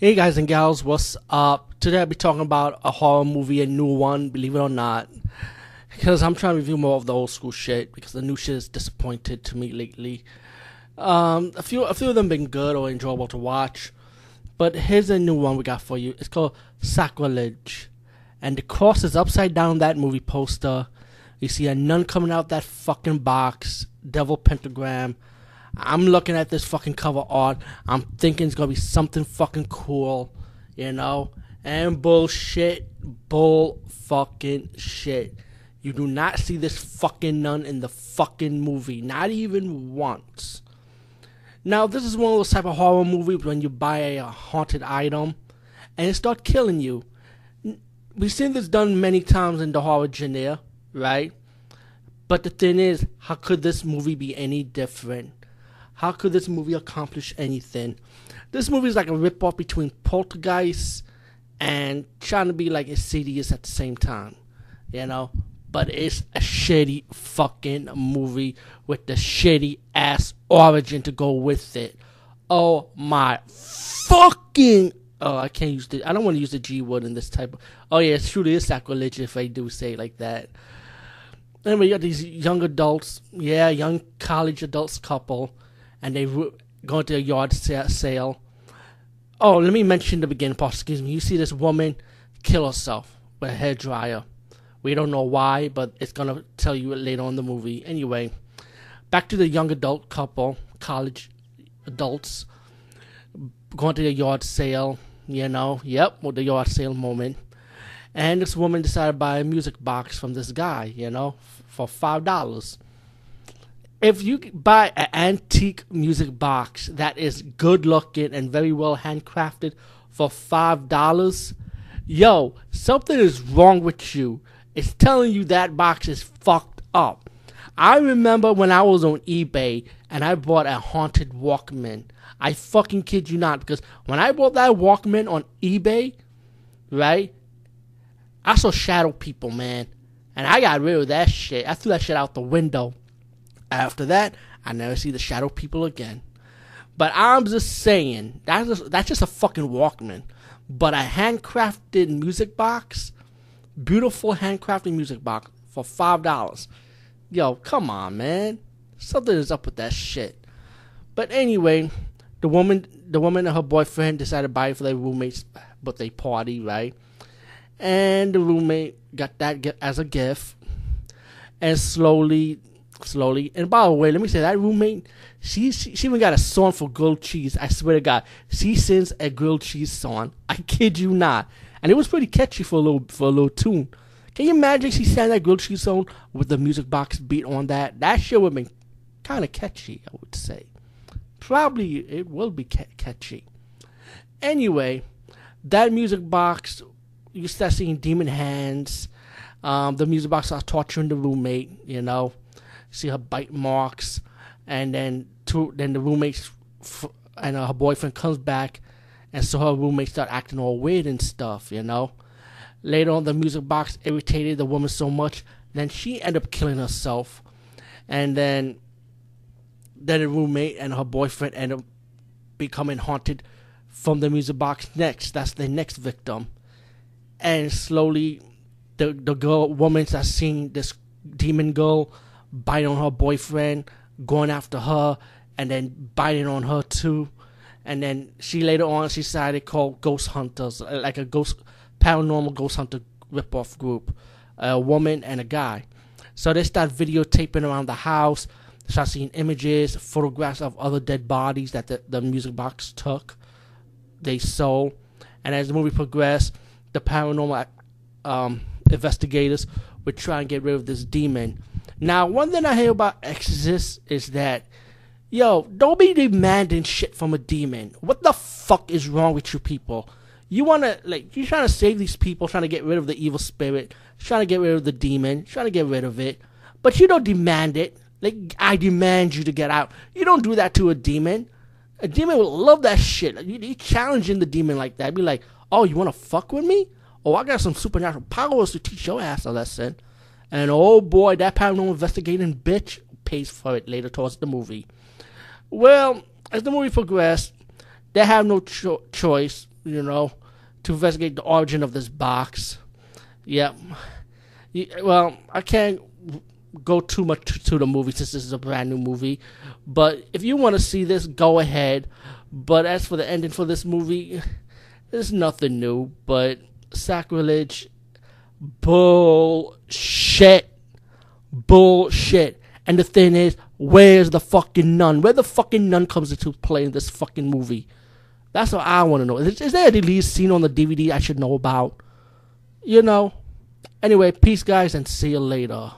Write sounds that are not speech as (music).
Hey guys and gals, what's up? Today I'll be talking about a horror movie, a new one, believe it or not. Because I'm trying to review more of the old school shit because the new shit is disappointed to me lately. Um, a few a few of them been good or enjoyable to watch. But here's a new one we got for you. It's called Sacrilege. And the cross is upside down that movie poster. You see a nun coming out that fucking box, devil pentagram. I'm looking at this fucking cover art. I'm thinking it's gonna be something fucking cool, you know? And bullshit, bull fucking shit. You do not see this fucking nun in the fucking movie, not even once. Now, this is one of those type of horror movies when you buy a haunted item and it start killing you. We've seen this done many times in the horror genre, right? But the thing is, how could this movie be any different? How could this movie accomplish anything? This movie is like a ripoff between Poltergeist and trying to be like Insidious at the same time, you know. But it's a shitty fucking movie with the shitty ass origin to go with it. Oh my fucking! Oh, I can't use the. I don't want to use the G word in this type of. Oh yeah, it's truly sacrilege if I do say like that. Anyway, you got these young adults, yeah, young college adults couple and they go to a yard sale. Oh, let me mention the beginning part. Excuse me. You see this woman kill herself with a hair dryer. We don't know why, but it's gonna tell you later on the movie. Anyway, back to the young adult couple, college adults, going to the yard sale. You know, yep, with the yard sale moment. And this woman decided to buy a music box from this guy. You know, for five dollars if you buy an antique music box that is good looking and very well handcrafted for five dollars, yo, something is wrong with you. It's telling you that box is fucked up. I remember when I was on eBay and I bought a haunted Walkman. I fucking kid you not, because when I bought that Walkman on eBay, right, I saw shadow people, man. And I got rid of that shit. I threw that shit out the window. After that, I never see the shadow people again. But I'm just saying, that's just, that's just a fucking Walkman. But a handcrafted music box, beautiful handcrafted music box for five dollars. Yo, come on, man. Something is up with that shit. But anyway, the woman, the woman and her boyfriend decided to buy it for their roommate's birthday party, right? And the roommate got that as a gift, and slowly slowly. And by the way, let me say that roommate, she, she, she even got a song for grilled cheese. I swear to God, she sings a grilled cheese song. (laughs) I kid you not, and it was pretty catchy for a little for a little tune. Can you imagine she sang that grilled cheese song with the music box beat on that? That shit would have been kind of catchy, I would say. Probably it will be ca- catchy. Anyway, that music box, you start seeing demon hands. Um, the music box starts torturing the roommate, you know see her bite marks, and then two, then the roommates and uh, her boyfriend comes back, and so her roommates start acting all weird and stuff, you know. Later on, the music box irritated the woman so much, then she ended up killing herself, and then then the roommate and her boyfriend end up becoming haunted from the music box next. That's the next victim, and slowly, the the girl woman starts seeing this demon girl biting on her boyfriend, going after her, and then biting on her too. And then she later on she decided called Ghost Hunters, uh, like a ghost paranormal ghost hunter ripoff group, a woman and a guy. So they start videotaping around the house, start seeing images, photographs of other dead bodies that the, the music box took. They sold, and as the movie progressed, the paranormal um, investigators would try and get rid of this demon now, one thing I hear about Exorcist is that, yo, don't be demanding shit from a demon. What the fuck is wrong with you people? You wanna like you're trying to save these people, trying to get rid of the evil spirit, trying to get rid of the demon, trying to get rid of it, but you don't demand it. Like I demand you to get out. You don't do that to a demon. A demon will love that shit. You, you challenging the demon like that. Be like, oh, you wanna fuck with me? Oh, I got some supernatural powers to teach your ass a lesson. And oh boy, that paranormal investigating bitch pays for it later towards the movie. Well, as the movie progressed, they have no cho- choice you know, to investigate the origin of this box. Yep. Well, I can't go too much to the movie since this is a brand new movie. But if you want to see this, go ahead. But as for the ending for this movie, there's nothing new. But sacrilege, bullshit, bullshit. And the thing is, where's the fucking nun? Where the fucking nun comes into play in this fucking movie? That's what I want to know. Is, is there a release scene on the DVD I should know about? You know. Anyway, peace, guys, and see you later.